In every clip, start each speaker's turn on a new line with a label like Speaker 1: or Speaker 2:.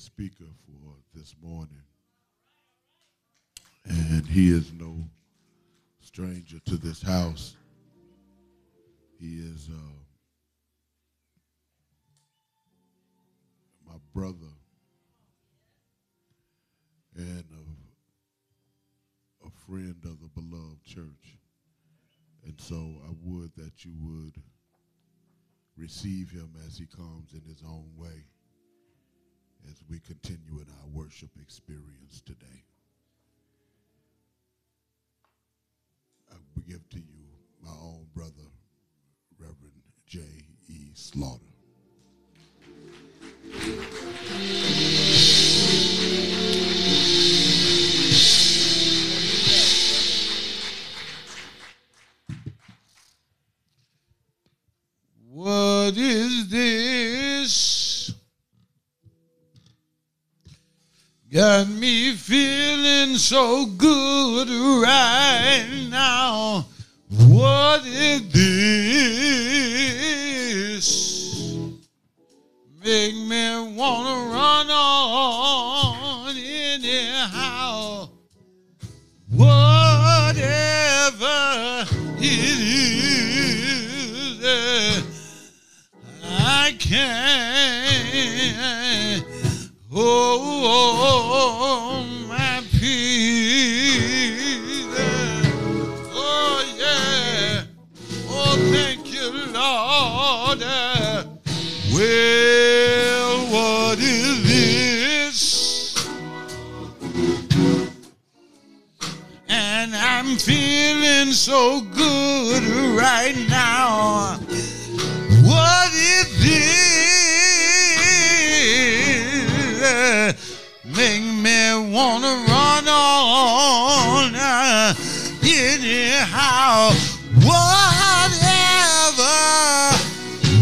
Speaker 1: speaker for this morning. And he is no stranger to this house. He is uh, my brother and a, a friend of the beloved church. And so I would that you would receive him as he comes in his own way as we continue in our worship experience today. I give to you my own brother, Reverend J. E. Slaughter.
Speaker 2: What is this? Got me feeling so good right now. What is this? Make me wanna run on anyhow. Whatever it is. I can't hold my peace. Oh, yeah. Oh, thank you, Lord. Well, what is this? And I'm feeling so good right now. Wanna run on uh, anyhow. Whatever,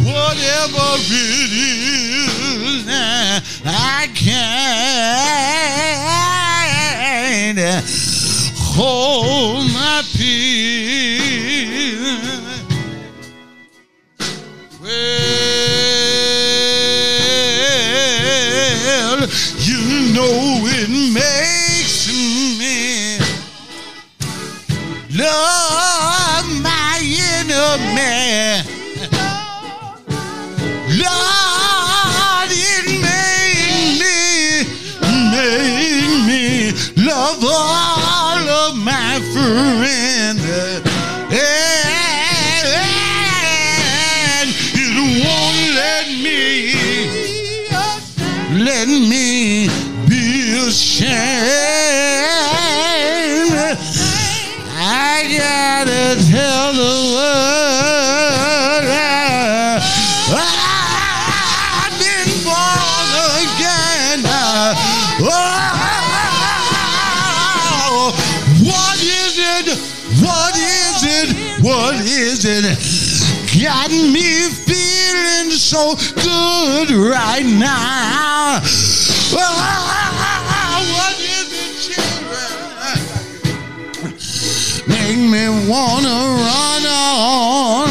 Speaker 2: whatever it is, uh, I can't hold my peace. Well, you know it makes me love my enemy. Lord, it made me, made me love all of my friends. Be ashamed. I gotta tell the world I've been born again. Oh, what is it? What is it? What is it? Got me feeling so good right now. Oh, make me wanna run on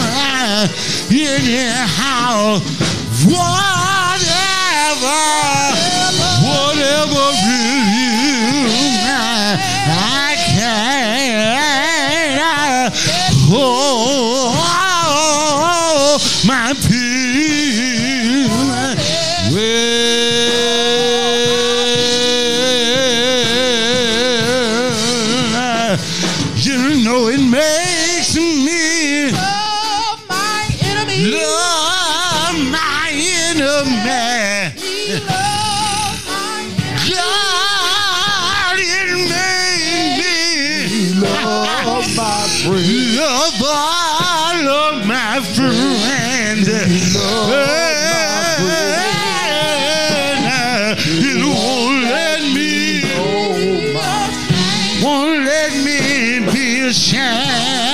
Speaker 2: anyhow. Whatever, whatever it is, I
Speaker 3: love my enemy.
Speaker 2: God, made me
Speaker 1: Love my friend.
Speaker 2: love all of my friends.
Speaker 1: Love my friend.
Speaker 2: It won't let me,
Speaker 1: Oh
Speaker 2: won't let me be ashamed.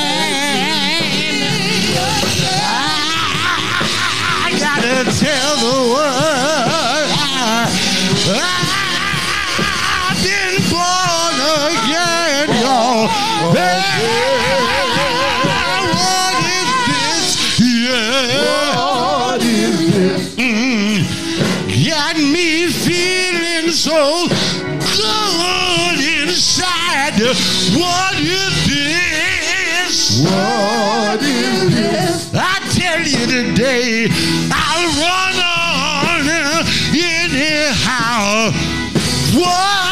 Speaker 2: What is this? I tell you today, I'll run on anyhow. Whatever,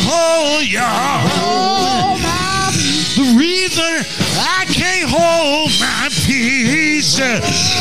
Speaker 2: hold y'all.
Speaker 3: Oh.
Speaker 2: The reason I can't hold my peace.